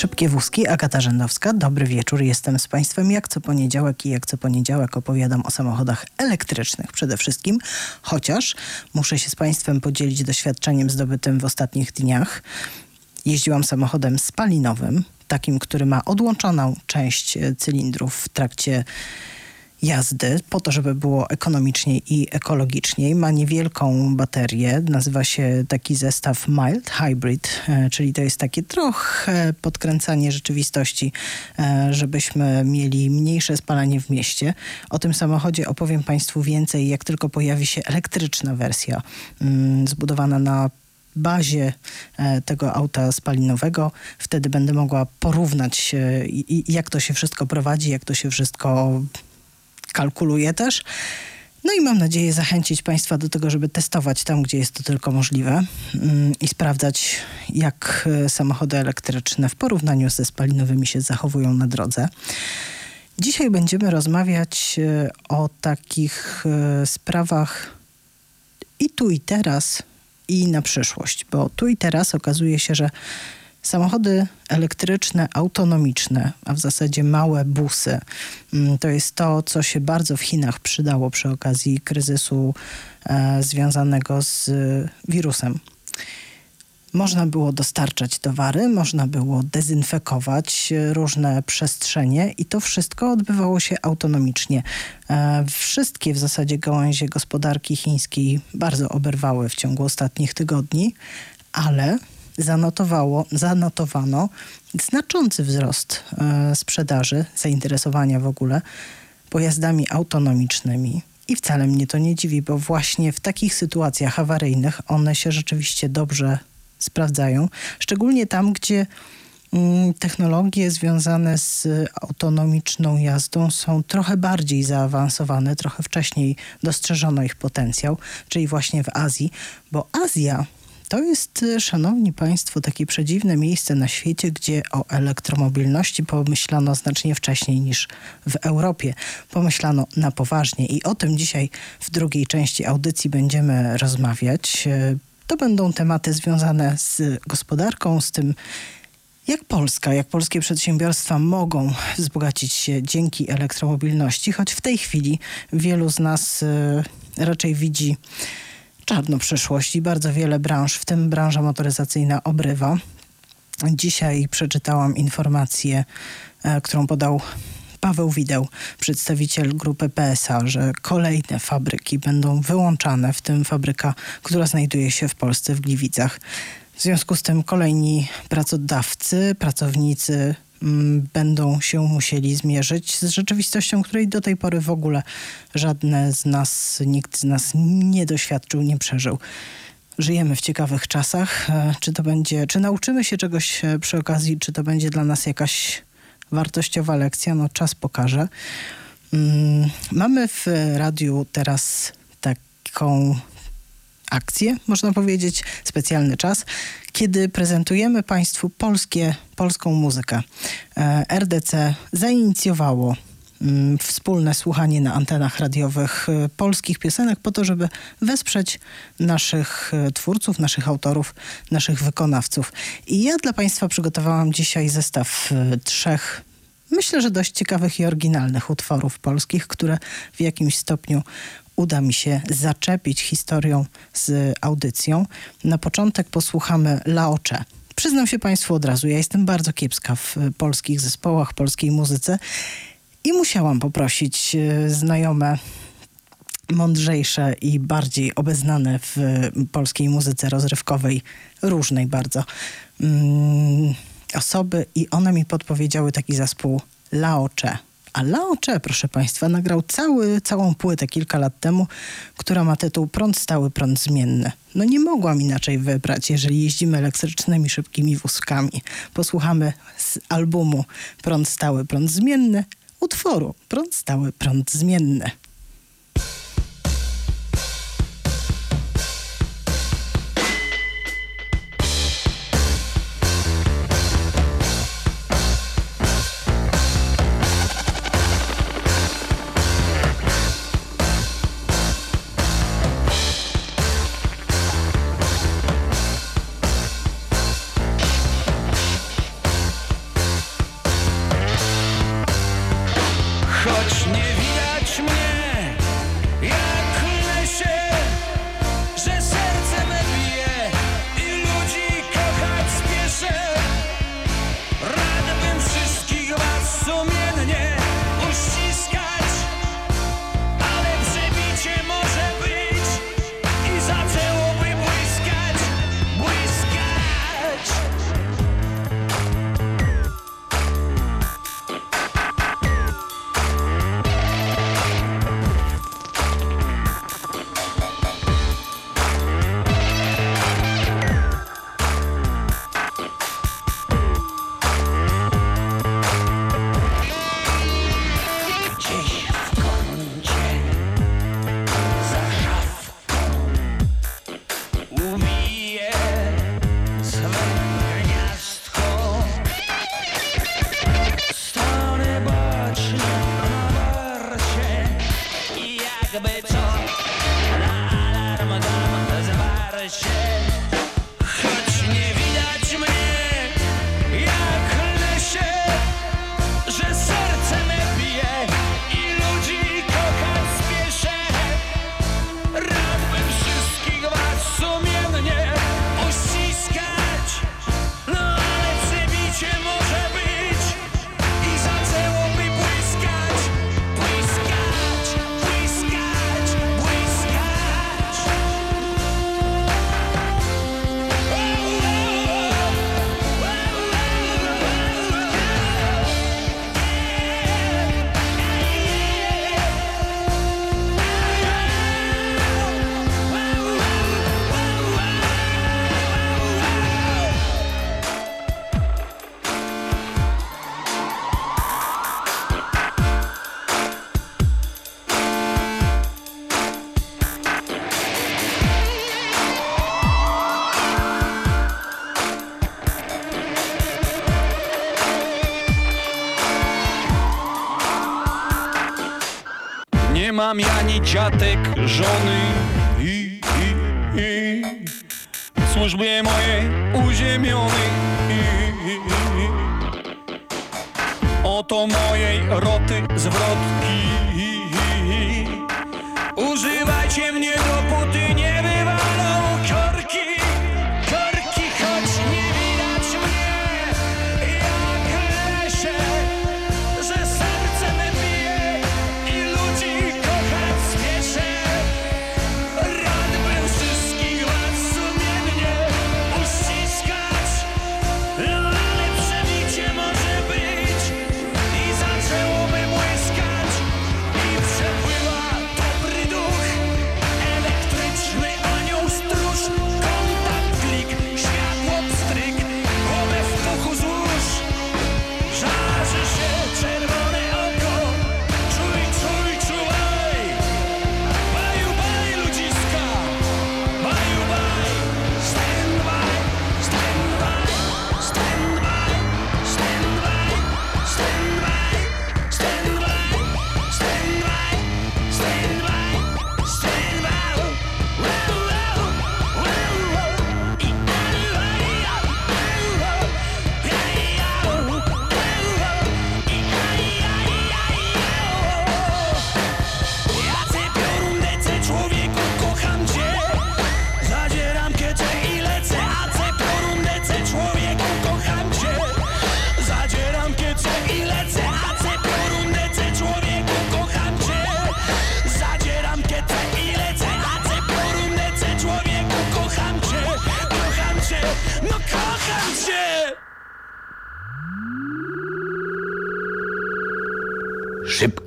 Szybkie Wózki, Agata Rzędowska. Dobry wieczór, jestem z Państwem jak co poniedziałek i jak co poniedziałek opowiadam o samochodach elektrycznych przede wszystkim, chociaż muszę się z Państwem podzielić doświadczeniem zdobytym w ostatnich dniach. Jeździłam samochodem spalinowym, takim, który ma odłączoną część cylindrów w trakcie jazdy po to, żeby było ekonomiczniej i ekologiczniej. Ma niewielką baterię, nazywa się taki zestaw Mild Hybrid, e, czyli to jest takie trochę podkręcanie rzeczywistości, e, żebyśmy mieli mniejsze spalanie w mieście. O tym samochodzie opowiem Państwu więcej, jak tylko pojawi się elektryczna wersja mm, zbudowana na bazie e, tego auta spalinowego. Wtedy będę mogła porównać, jak to się wszystko prowadzi, jak to się wszystko kalkuluję też. No i mam nadzieję zachęcić Państwa do tego, żeby testować tam, gdzie jest to tylko możliwe mm, i sprawdzać, jak e, samochody elektryczne w porównaniu ze spalinowymi się zachowują na drodze. Dzisiaj będziemy rozmawiać e, o takich e, sprawach i tu i teraz, i na przyszłość, bo tu i teraz okazuje się, że Samochody elektryczne, autonomiczne, a w zasadzie małe busy, mm, to jest to, co się bardzo w Chinach przydało przy okazji kryzysu e, związanego z wirusem. Można było dostarczać towary, można było dezynfekować różne przestrzenie i to wszystko odbywało się autonomicznie. E, wszystkie w zasadzie gałęzie gospodarki chińskiej bardzo oberwały w ciągu ostatnich tygodni, ale zanotowało, zanotowano znaczący wzrost e, sprzedaży, zainteresowania w ogóle pojazdami autonomicznymi. I wcale mnie to nie dziwi, bo właśnie w takich sytuacjach awaryjnych one się rzeczywiście dobrze sprawdzają, szczególnie tam, gdzie mm, technologie związane z autonomiczną jazdą są trochę bardziej zaawansowane, trochę wcześniej dostrzeżono ich potencjał, czyli właśnie w Azji, bo Azja to jest, y, szanowni państwo, takie przedziwne miejsce na świecie, gdzie o elektromobilności pomyślano znacznie wcześniej niż w Europie. Pomyślano na poważnie i o tym dzisiaj w drugiej części audycji będziemy rozmawiać. Y, to będą tematy związane z gospodarką, z tym, jak Polska, jak polskie przedsiębiorstwa mogą wzbogacić się dzięki elektromobilności, choć w tej chwili wielu z nas y, raczej widzi czarną przyszłość i bardzo wiele branż, w tym branża motoryzacyjna, obrywa. Dzisiaj przeczytałam informację, e, którą podał Paweł Wideł, przedstawiciel grupy PSA, że kolejne fabryki będą wyłączane, w tym fabryka, która znajduje się w Polsce w Gliwicach. W związku z tym kolejni pracodawcy, pracownicy będą się musieli zmierzyć z rzeczywistością, której do tej pory w ogóle żadne z nas, nikt z nas nie doświadczył, nie przeżył. Żyjemy w ciekawych czasach. E, czy to będzie, czy nauczymy się czegoś e, przy okazji, czy to będzie dla nas jakaś wartościowa lekcja? No czas pokaże. Mm, mamy w radiu teraz taką akcję, można powiedzieć, specjalny czas, kiedy prezentujemy Państwu polskie, polską muzykę. E, RDC zainicjowało mm, wspólne słuchanie na antenach radiowych e, polskich piosenek po to, żeby wesprzeć naszych e, twórców, naszych autorów, naszych wykonawców. I ja dla Państwa przygotowałam dzisiaj zestaw trzech myślę, że dość ciekawych i oryginalnych utworów polskich, które w jakimś stopniu uda mi się zaczepić historią z audycją. Na początek posłuchamy Laocze. Przyznam się Państwu od razu, ja jestem bardzo kiepska w polskich zespołach, polskiej muzyce i musiałam poprosić e, znajome mądrzejsze i bardziej obeznane w polskiej muzyce rozrywkowej, różnej bardzo, mm, osoby i one mi podpowiedziały taki zespół Laocze. A Lao Che, proszę Państwa, nagrał cały, całą płytę kilka lat temu, która ma tytuł Prąd stały, prąd zmienny. No nie mogłam inaczej wybrać, jeżeli jeździmy elektrycznymi, szybkimi wózkami. Posłuchamy z albumu Prąd stały, prąd zmienny, utworu Prąd stały, prąd zmienny. Ani dziadek żony i, i, i służbie mojej uziemiony. I, i, i, oto mojej roty zwrotki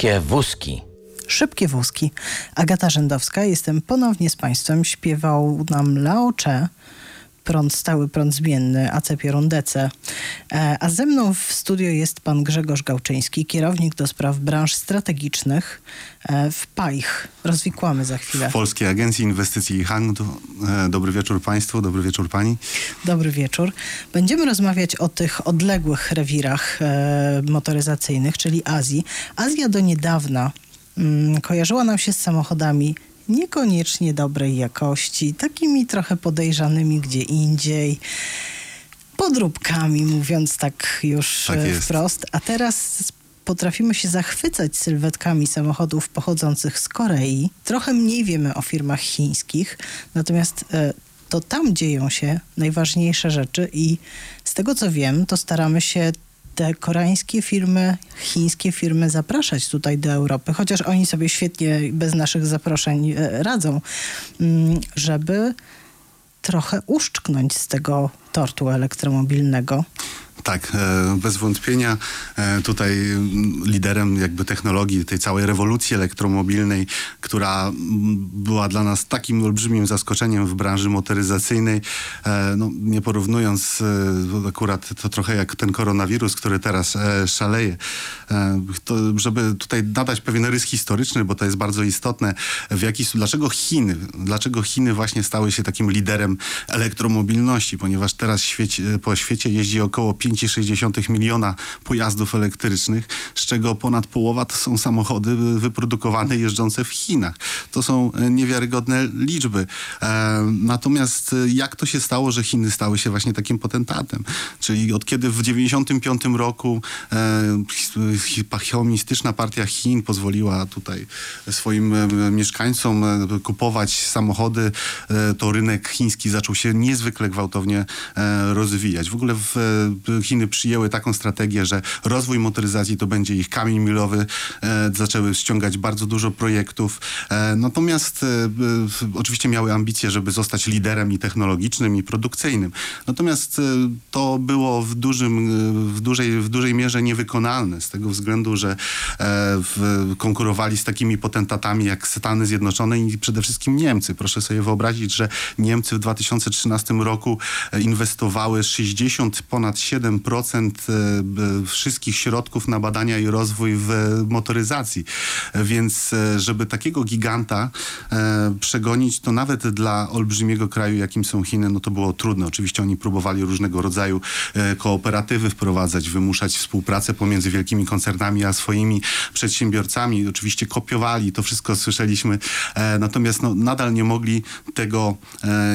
Szybkie wózki. Szybkie wózki. Agata Rzędowska, jestem ponownie z Państwem. Śpiewał nam Lao Che, prąd stały, prąd zmienny, AC Piorun DC. E, A ze mną w studio jest pan Grzegorz Gałczyński, kierownik do spraw branż strategicznych e, w PAIH. Rozwikłamy za chwilę. Polskiej Agencji Inwestycji i Handlu. E, Dobry wieczór Państwu, dobry wieczór Pani. Dobry wieczór. Będziemy rozmawiać o tych odległych rewirach motoryzacyjnych, czyli Azji. Azja do niedawna mm, kojarzyła nam się z samochodami niekoniecznie dobrej jakości, takimi trochę podejrzanymi gdzie indziej, podróbkami, mówiąc tak już Tak e, wprost. A teraz potrafimy się zachwycać sylwetkami samochodów pochodzących z Korei. Trochę mniej wiemy o firmach chińskich, natomiast e, to tam dzieją się najważniejsze rzeczy i z tego co wiem, to staramy się te koreańskie firmy, chińskie firmy zapraszać tutaj do Europy, chociaż oni sobie świetnie bez naszych zaproszeń e, radzą, mm, żeby trochę uszczknąć z tego tortu elektromobilnego. Tak, e, bez wątpienia e, tutaj mm, liderem jakby technologii, tej całej rewolucji elektromobilnej, która mm, była dla nas takim olbrzymim zaskoczeniem w branży motoryzacyjnej, e, no, nie porównując akurat to trochę jak ten koronawirus, który teraz szaleje, to, żeby tutaj nadać pewien rys historyczny, bo to jest bardzo istotne, w jaki, dlaczego Chiny, dlaczego Chiny właśnie stały się takim liderem elektromobilności, ponieważ teraz po świecie jeździ około 5,6 miliona pojazdów elektrycznych, z czego ponad połowa to są samochody wyprodukowane jeżdżące w Chinach. To są e, niewiarygodne liczby. E, natomiast e, jak to się stało, że Chiny stały się właśnie takim potentatem? Czyli od kiedy w 95 roku komunistyczna partia Chin pozwoliła tutaj swoim mieszkańcom kupować samochody, to rynek chiński zaczął się niezwykle gwałtownie rozwijać. W ogóle w, Chiny przyjęły taką strategię, że rozwój motoryzacji to będzie ich kamień milowy. E, zaczęły ściągać bardzo dużo projektów. E, natomiast e, oczywiście miały ambicje, żeby zostać liderem i technologicznym, i produkcyjnym. Natomiast to było w, dużym, w, dużej, w dużej mierze niewykonalne z tego względu, że w, konkurowali z takimi potentatami jak Stany Zjednoczone i przede wszystkim Niemcy. Proszę sobie wyobrazić, że Niemcy w 2013 roku inwestowały 60 ponad 7 1% e, wszystkich środków na badania i rozwój w motoryzacji. Więc e, żeby takiego giganta e, przegonić, to nawet dla olbrzymiego kraju, jakim są Chiny, no to było trudne. Oczywiście oni próbowali różnego rodzaju kooperatywy wprowadzać, wymuszać współpracę pomiędzy wielkimi koncernami a swoimi przedsiębiorcami. Oczywiście kopiowali, to wszystko słyszeliśmy, natomiast no, nadal nie mogli tego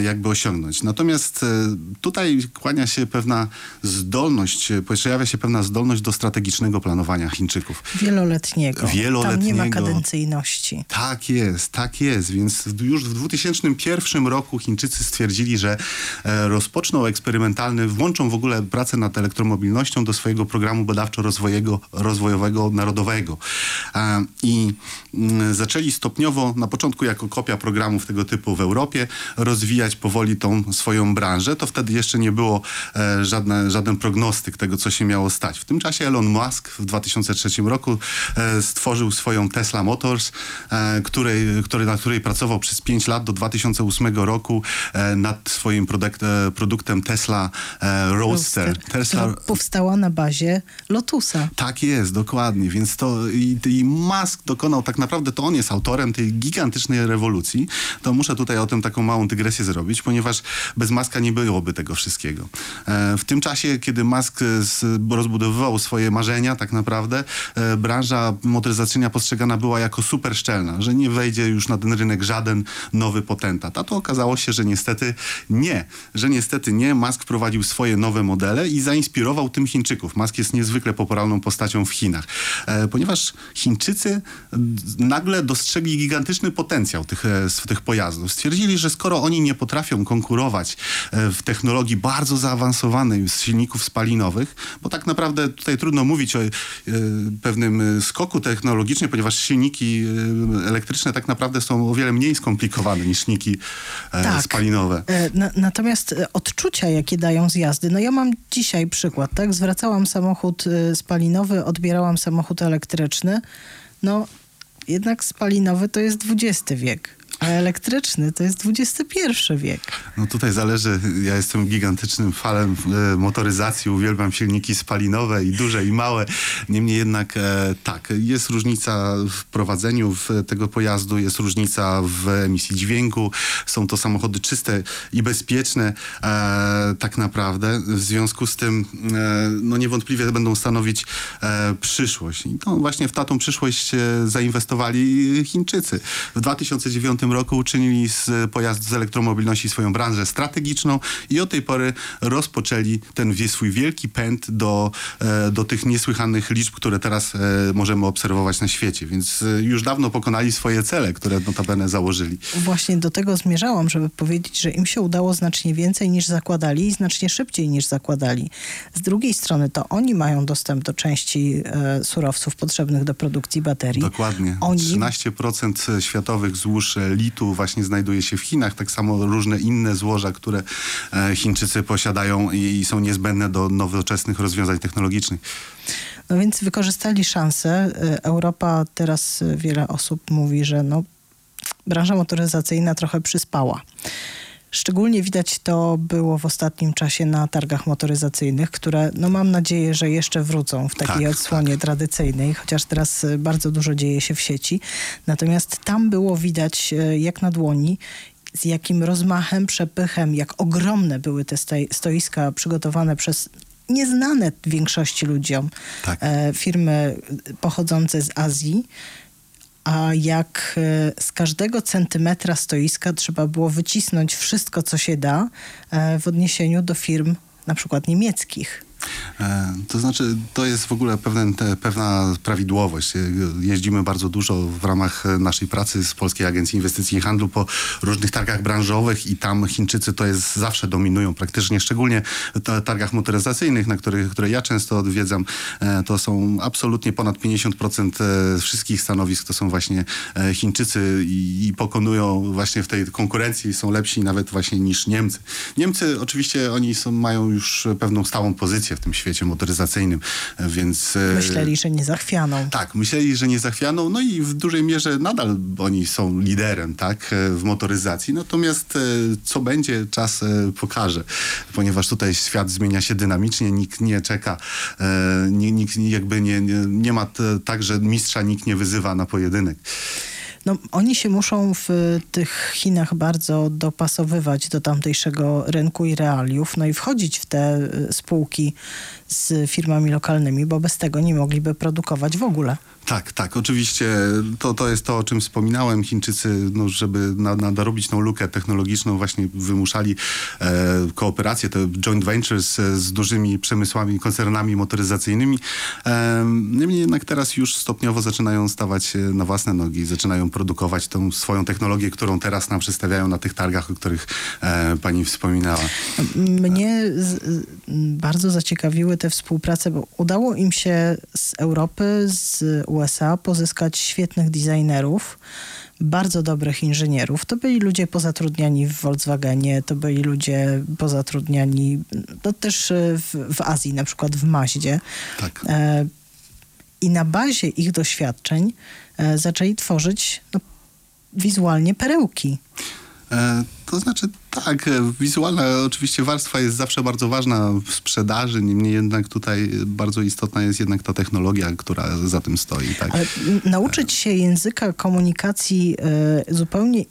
jakby osiągnąć. Natomiast tutaj kłania się pewna zdolność, e, pojawia się pewna zdolność do strategicznego planowania Chińczyków. Wieloletniego. Tam nie ma Wieloletniego. kadencyjności. Tak jest, tak jest. Więc już w 2001 roku Chińczycy stwierdzili, że e, rozpoczną eksperymentalny, włączą w ogóle pracę nad elektromobilnością do swojego programu badawczo-rozwojowego rozwojowego narodowego. E, I mm, zaczęli stopniowo, na początku jako kopia programów tego typu w Europie, rozwijać powoli tą swoją branżę. To wtedy jeszcze nie było żadne, żaden prognostyk tego, co się miało stać. W tym czasie Elon Musk w 2003 roku e, stworzył swoją Tesla Motors, e, której, który, na której pracował przez 5 lat do 2008 roku e, nad swoim produkt, produktem Tesla e, Roadster. Tesla, powstała na bazie Lotusa. tak jest, dokładnie. Więc to i, i Musk dokonał tak naprawdę, to on jest autorem tej gigantycznej rewolucji. To muszę tutaj o tym taką małą dygresję zrobić, ponieważ bez Muska nie byłoby tego wszystkiego. W tym czasie, kiedy Musk e, rozbudowywał swoje marzenia, tak naprawdę e, branża motoryzacyjna postrzegana była jako super szczelna, że nie wejdzie już na ten rynek żaden nowy potentat. A to okazało się, że niestety nie. Że niestety nie. Musk prowadził swoje nowe modele i zainspirował tym Chińczyków. Musk jest niezwykle popularną postacią w Chinach, e, ponieważ Chińczycy nagle dostrzegli gigantyczny potencjał tych, tych pojazdów. Stwierdzili, że skoro oni nie potrafią konkurować w technologii bardzo zaawansowanej z silników spalinowych, bo tak naprawdę tutaj trudno mówić o e, pewnym skoku technologicznym, ponieważ silniki e, elektryczne tak naprawdę są o wiele mniej skomplikowane niż silniki e, Tak. spalinowe. Na, natomiast odczucia, jakie dają z jazdy, no ja mam dzisiaj przykład, tak? Zwracałam samochód spalinowy, odbierałam samochód elektryczny. No, jednak spalinowy to jest XX wiek, a elektryczny to jest XXI wiek. No tutaj zależy, ja jestem gigantycznym falem e, motoryzacji, uwielbiam silniki spalinowe i duże i małe. Niemniej jednak e, tak, jest różnica w prowadzeniu tego pojazdu, jest różnica w emisji dźwięku. Są to samochody czyste i bezpieczne e, tak naprawdę. W związku z tym no niewątpliwie będą stanowić przyszłość. I no właśnie w tą przyszłość zainwestowali Chińczycy. W 2009 roku uczynili z pojazd z elektromobilności swoją branżę strategiczną i od tej pory rozpoczęli ten swój wielki pęd do, e, do tych niesłychanych liczb, które teraz e, możemy obserwować na świecie. Więc e, już dawno pokonali swoje cele, które notabene założyli. Właśnie do tego zmierzałam, żeby powiedzieć, że im się udało znacznie więcej niż zakładali i znacznie szybciej niż zakładali. Z drugiej strony to oni mają dostęp do części e, surowców potrzebnych do produkcji baterii. Dokładnie. Oni 13% światowych złóż litu właśnie znajduje się w Chinach. Tak samo różne inne złoża, które e, Chińczycy posiadają i, są niezbędne do nowoczesnych rozwiązań technologicznych. No więc wykorzystali szansę. Y, Europa teraz wiele osób mówi, że no, branża motoryzacyjna trochę przyspała. Szczególnie widać to było w ostatnim czasie na targach motoryzacyjnych, które no mam nadzieję, że jeszcze wrócą w takiej Tak, odsłonie tradycyjnej, chociaż teraz y, bardzo dużo dzieje się w sieci. Natomiast tam było widać y, jak na dłoni, z jakim rozmachem, przepychem, jak ogromne były te stoi- stoiska przygotowane przez nieznane większości ludziom Tak. e, firmy pochodzące z Azji, a jak e, z każdego centymetra stoiska trzeba było wycisnąć wszystko, co się da e, w odniesieniu do firm na przykład niemieckich. E, To znaczy, to jest w ogóle pewna prawidłowość. E, Jeździmy bardzo dużo w ramach e, naszej pracy z Polskiej Agencji Inwestycji i Handlu po różnych targach branżowych i tam Chińczycy to jest zawsze dominują praktycznie, szczególnie targach motoryzacyjnych, na których, które ja często odwiedzam. To są absolutnie ponad 50% e, wszystkich stanowisk to są właśnie Chińczycy i, i pokonują właśnie w tej konkurencji, są lepsi nawet właśnie niż Niemcy. Niemcy oczywiście oni są, mają już pewną stałą pozycję konkurencję w tym świecie motoryzacyjnym, e, więc... e, Myśleli, że nie zachwianą. tak, myśleli, że nie zachwianą, no i w dużej mierze nadal oni są liderem, tak, e, w motoryzacji. Natomiast co będzie, czas pokaże, ponieważ tutaj świat zmienia się dynamicznie, nikt nie czeka, nikt jakby nie, nie, nie ma tak, że mistrza nikt nie wyzywa na pojedynek. No, oni się muszą w tych Chinach bardzo dopasowywać do tamtejszego rynku i realiów, no i wchodzić w te y, spółki z firmami lokalnymi, bo bez tego nie mogliby produkować w ogóle. Tak, tak, oczywiście to, to jest to, o czym wspominałem. Chińczycy, no, żeby na, nadrobić tą lukę technologiczną, właśnie wymuszali e, kooperację, te joint ventures e, z dużymi przemysłami, koncernami motoryzacyjnymi. E, niemniej jednak teraz już stopniowo zaczynają stawać na własne nogi, zaczynają produkować tą swoją technologię, którą teraz nam przedstawiają na tych targach, o których e, pani wspominała. Mnie z, bardzo zaciekawiły te współprace, bo udało im się z Europy, z USA pozyskać świetnych designerów, bardzo dobrych inżynierów. To byli ludzie pozatrudniani w Volkswagenie, to byli ludzie pozatrudniani no też e, w, w Azji, na przykład w Maździe. Tak. E, I na bazie ich doświadczeń e, zaczęli tworzyć no, wizualnie perełki. E, to znaczy tak, e, wizualna oczywiście warstwa jest zawsze bardzo ważna w sprzedaży, niemniej jednak tutaj bardzo istotna jest jednak ta technologia, która za tym stoi. Tak? Ale nauczyć się języka komunikacji e, zupełnie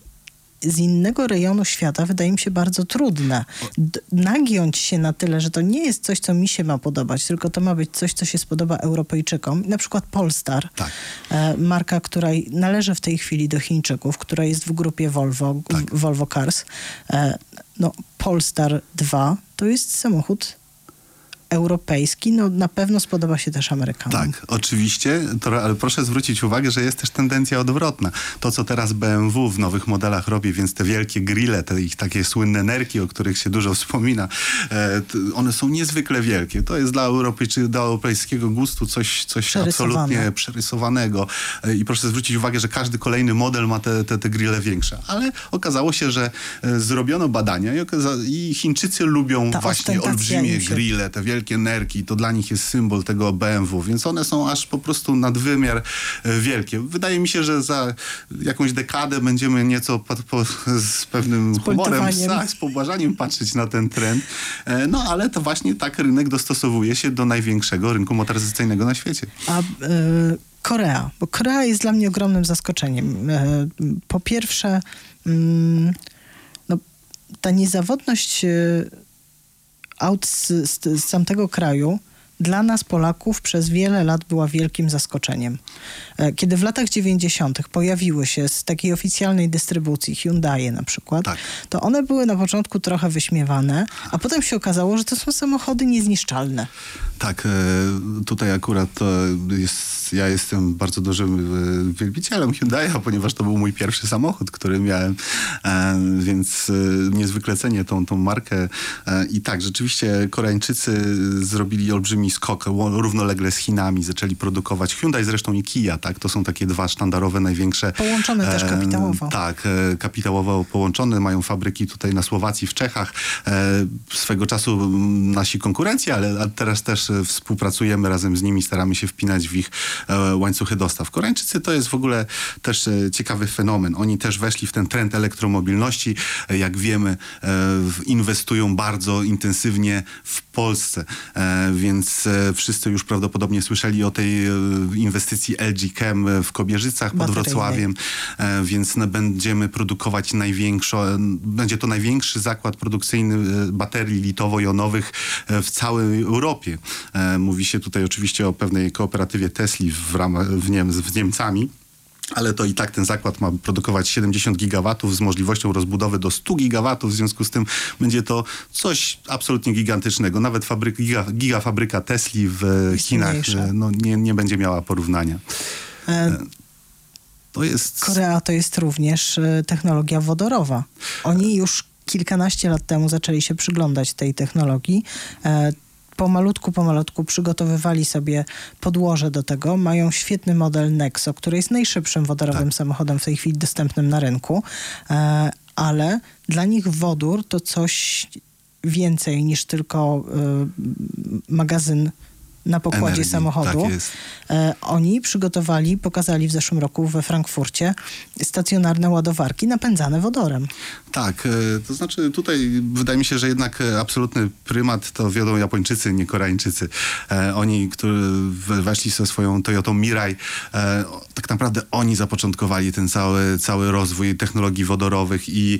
z innego rejonu świata wydaje mi się bardzo trudne. D- nagiąć się na tyle, że to nie jest coś, co mi się ma podobać, tylko to ma być coś, co się spodoba Europejczykom. Na przykład Polestar, Tak. e, marka, która należy w tej chwili do Chińczyków, która jest w grupie Volvo, Tak. Volvo Cars. E, no, Polestar 2 to jest samochód europejski, no na pewno spodoba się też Amerykanom. Tak, oczywiście, to, ale proszę zwrócić uwagę, że jest też tendencja odwrotna. To, co teraz BMW w nowych modelach robi, więc te wielkie grille, te ich takie słynne nerki, o których się dużo wspomina, e, one są niezwykle wielkie. To jest dla, Europejczy, dla europejskiego gustu coś, coś Przerysowane. absolutnie przerysowanego. E, I proszę zwrócić uwagę, że każdy kolejny model ma te, te, te grille większe. Ale okazało się, że e, zrobiono badania i, i Chińczycy lubią Ta właśnie olbrzymie grille, te wielkie nerki, to dla nich jest symbol tego BMW, więc one są aż po prostu nadwymiar e, wielkie. Wydaje mi się, że za jakąś dekadę będziemy nieco po, po, z pewnym humorem, politowaniem. tak, z pobłażaniem patrzeć na ten trend. E, No ale to właśnie tak rynek dostosowuje się do największego rynku motoryzacyjnego na świecie. A e, Korea, bo Korea jest dla mnie ogromnym zaskoczeniem. Po pierwsze, mm, no, ta niezawodność aut z, z, z tamtego kraju dla nas, Polaków, przez wiele lat była wielkim zaskoczeniem. E, Kiedy w latach 90. pojawiły się z takiej oficjalnej dystrybucji Hyundai na przykład, Tak. to one były na początku trochę wyśmiewane, a potem się okazało, że to są samochody niezniszczalne. Tak, e, tutaj akurat to jest, ja jestem bardzo dużym e, wielbicielem Hyundai'a, ponieważ to był mój pierwszy samochód, który miałem, e, więc e, niezwykle cenię tą, tą markę. E, I tak, rzeczywiście Koreańczycy zrobili olbrzymi skok ło- równolegle z Chinami, zaczęli produkować Hyundai, zresztą i Kia, tak, to są takie dwa sztandarowe największe. Połączone też kapitałowo. Tak, e, kapitałowo połączone, mają fabryki tutaj na Słowacji, w Czechach. E, Swego czasu nasi konkurenci, ale teraz też e, współpracujemy razem z nimi, staramy się wpinać w ich łańcuchy dostaw. Koreańczycy to jest w ogóle też ciekawy fenomen. Oni też weszli w ten trend elektromobilności. Jak wiemy, inwestują bardzo intensywnie w Polsce, e, więc e, wszyscy już prawdopodobnie słyszeli o tej e, inwestycji LG Chem w Kobierzycach pod Bateryjnej. Wrocławiem, e, więc no, będziemy produkować największą, będzie to największy zakład produkcyjny e, baterii litowo-jonowych e, w całej Europie. E, Mówi się tutaj oczywiście o pewnej kooperatywie Tesli w, ramach, w, Niem, z Niemcami. Ale to i tak ten zakład ma produkować 70 gigawatów z możliwością rozbudowy do 100 gigawatów. W związku z tym będzie to coś absolutnie gigantycznego. Nawet fabryk, giga, gigafabryka Tesli w e, Chinach e, no, nie, nie będzie miała porównania. E, To jest... Korea to jest również e, technologia wodorowa. Oni już kilkanaście lat temu zaczęli się przyglądać tej technologii. E, Pomalutku, pomalutku przygotowywali sobie podłoże do tego. Mają świetny model Nexo, który jest najszybszym wodorowym samochodem w tej chwili dostępnym na rynku. E, Ale dla nich wodór to coś więcej niż tylko y, magazyn na pokładzie Energii, samochodu. tak jest. E, Oni przygotowali, pokazali w zeszłym roku we Frankfurcie stacjonarne ładowarki napędzane wodorem. Tak, e, to znaczy tutaj wydaje mi się, że jednak e, absolutny prymat to wiodą Japończycy, nie Koreańczycy. Oni, którzy we- weszli ze swoją Toyotą Mirai, tak naprawdę oni zapoczątkowali ten cały, cały rozwój technologii wodorowych i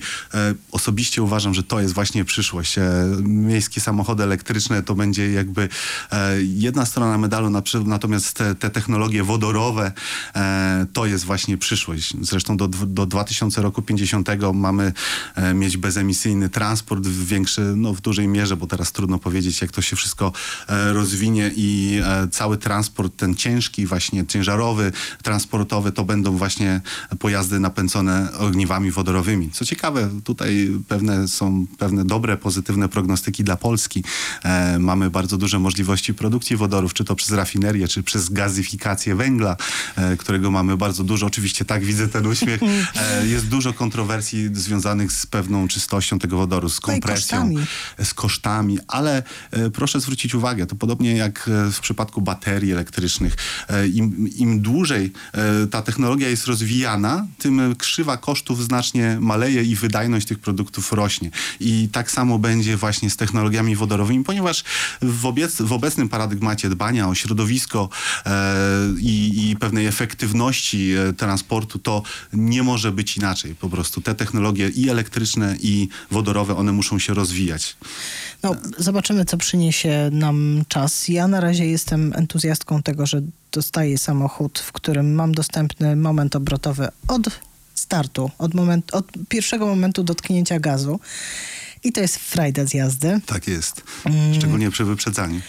osobiście uważam, że to jest właśnie przyszłość. Miejskie samochody elektryczne to będzie jakby e, jedna strona medalu, natomiast te, te technologie wodorowe e, to jest właśnie przyszłość. Zresztą do, do 2000 roku 50 mamy e, mieć bezemisyjny transport w większy, no w dużej mierze, bo teraz trudno powiedzieć, jak to się wszystko e, rozwinie i e, cały transport, ten ciężki, właśnie ciężarowy, transportowy, to będą właśnie pojazdy napędzone ogniwami wodorowymi. Co ciekawe, tutaj pewne są pewne dobre, pozytywne prognostyki dla Polski. E, mamy bardzo duże możliwości produkcji czy to przez rafinerię, czy przez gazyfikację węgla, e, którego mamy bardzo dużo. Oczywiście tak widzę ten uśmiech. E, jest dużo kontrowersji związanych z pewną czystością tego wodoru, z No kompresją, kosztami. z kosztami, ale e, proszę zwrócić uwagę, to podobnie jak w przypadku baterii elektrycznych. Im, Im dłużej ta technologia jest rozwijana, tym krzywa kosztów znacznie maleje i wydajność tych produktów rośnie. I tak samo będzie właśnie z technologiami wodorowymi, ponieważ w, w obecnym paradygmacie dbania o środowisko e, i, i pewnej efektywności e, transportu, to nie może być inaczej. Po prostu te technologie i elektryczne, i wodorowe, one muszą się rozwijać. No, zobaczymy, co przyniesie nam czas. Ja na razie jestem entuzjastką tego, że dostaję samochód, w którym mam dostępny moment obrotowy od startu, od, moment, od pierwszego momentu dotknięcia gazu. I to jest frajda z jazdy. Tak jest. Mm. Szczególnie przy wyprzedzaniu.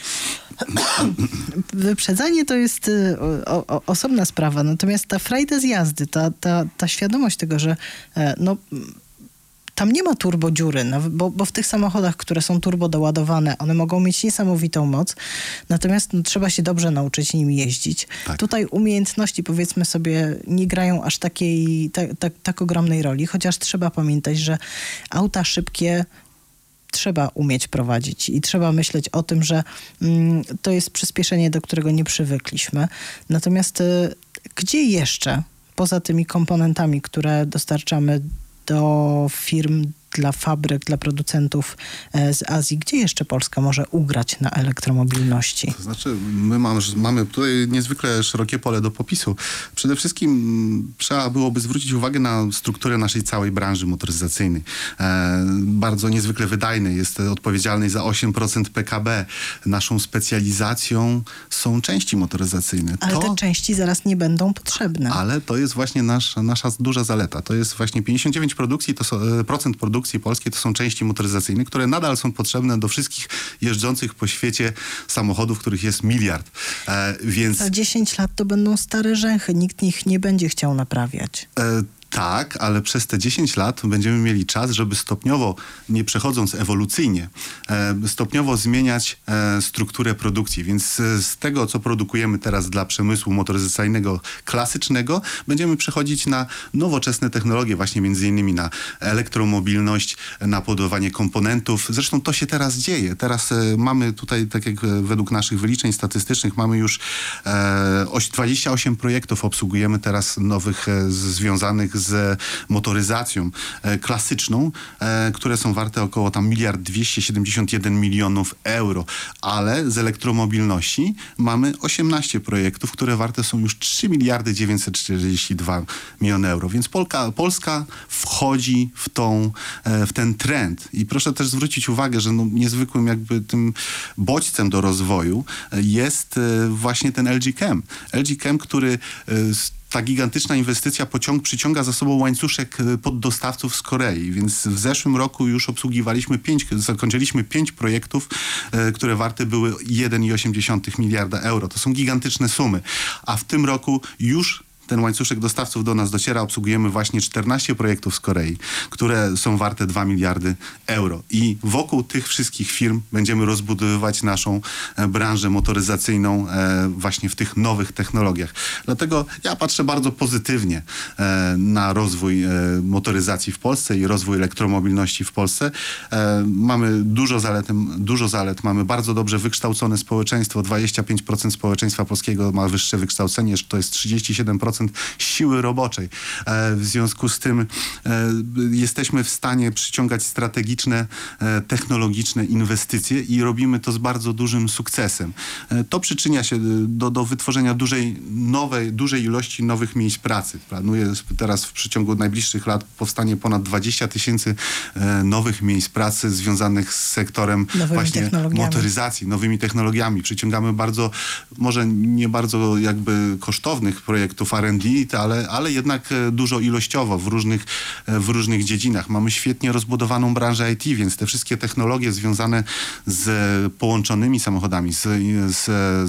Wyprzedzanie to jest y, o, o, osobna sprawa, natomiast ta frajda z jazdy, ta, ta, ta świadomość tego, że e, no, tam nie ma turbodziury, naw- bo, bo w tych samochodach, które są turbo doładowane, one mogą mieć niesamowitą moc, natomiast no, trzeba się dobrze nauczyć nimi jeździć. Tak. Tutaj umiejętności, powiedzmy sobie, nie grają aż takiej, tak, tak, tak ogromnej roli, chociaż trzeba pamiętać, że auta szybkie trzeba umieć prowadzić i trzeba myśleć o tym, że mm, to jest przyspieszenie, do którego nie przywykliśmy. Natomiast y, gdzie jeszcze, poza tymi komponentami, które dostarczamy do firm, dla fabryk, dla producentów e, z Azji, gdzie jeszcze Polska może ugrać na elektromobilności? To znaczy, my mamy, mamy tutaj niezwykle szerokie pole do popisu. Przede wszystkim mm, trzeba byłoby zwrócić uwagę na strukturę naszej całej branży motoryzacyjnej. E, bardzo niezwykle wydajny, jest odpowiedzialny za 8% PKB. Naszą specjalizacją są części motoryzacyjne. Ale to, te części zaraz nie będą potrzebne. ale to jest właśnie nasz, nasza duża zaleta. To jest właśnie 59 produkcji, to są, e, procent produkcji polskiej to są części motoryzacyjne, które nadal są potrzebne do wszystkich jeżdżących po świecie samochodów, których jest miliard. E, więc Za 10 lat to będą stare rzęchy, nikt ich nie będzie chciał naprawiać. E, tak, ale przez te 10 lat będziemy mieli czas, żeby stopniowo, nie przechodząc ewolucyjnie, e, stopniowo zmieniać e, strukturę produkcji. Więc e, z tego, co produkujemy teraz dla przemysłu motoryzacyjnego klasycznego, będziemy przechodzić na nowoczesne technologie, właśnie między innymi na elektromobilność, na podawanie komponentów. Zresztą to się teraz dzieje. Teraz mamy tutaj, tak jak według naszych wyliczeń statystycznych, mamy już e, oś- 28 projektów obsługujemy teraz nowych związanych z motoryzacją e, klasyczną, e, które są warte około tam miliard 271 milionów euro, ale z elektromobilności mamy 18 projektów, które warte są już 3 miliardy 942 miliony euro, więc Polka, Polska wchodzi w, tą, e, w ten trend. I proszę też zwrócić uwagę, że no, niezwykłym jakby tym bodźcem do rozwoju jest właśnie ten LG Chem. LG Chem, który ta gigantyczna inwestycja pociąg, przyciąga za sobą łańcuszek e, poddostawców z Korei, więc w zeszłym roku już obsługiwaliśmy pięć, zakończyliśmy pięć projektów, e, które warte były 1,8 miliarda euro. To są gigantyczne sumy, a w tym roku już ten łańcuszek dostawców do nas dociera. Obsługujemy właśnie 14 projektów z Korei, które są warte 2 miliardy euro. I wokół tych wszystkich firm będziemy rozbudowywać naszą e, branżę motoryzacyjną e, właśnie w tych nowych technologiach. Dlatego ja patrzę bardzo pozytywnie e, na rozwój motoryzacji w Polsce i rozwój elektromobilności w Polsce. Mamy dużo zalet, dużo zalet, mamy bardzo dobrze wykształcone społeczeństwo. 25% społeczeństwa polskiego ma wyższe wykształcenie, to jest 37% siły roboczej. E, w związku z tym e, jesteśmy w stanie przyciągać strategiczne, e, technologiczne inwestycje i robimy to z bardzo dużym sukcesem. To przyczynia się do, do wytworzenia dużej, nowej, dużej ilości nowych miejsc pracy. Planuję teraz w przeciągu najbliższych lat powstanie ponad 20 tysięcy nowych miejsc pracy związanych z sektorem Nowymi właśnie motoryzacji, nowymi technologiami. Przyciągamy bardzo, może nie bardzo jakby kosztownych projektów Ale, ale jednak e, dużo ilościowo w różnych, e, w różnych dziedzinach. Mamy świetnie rozbudowaną branżę IT, więc te wszystkie technologie związane z połączonymi samochodami, z, z,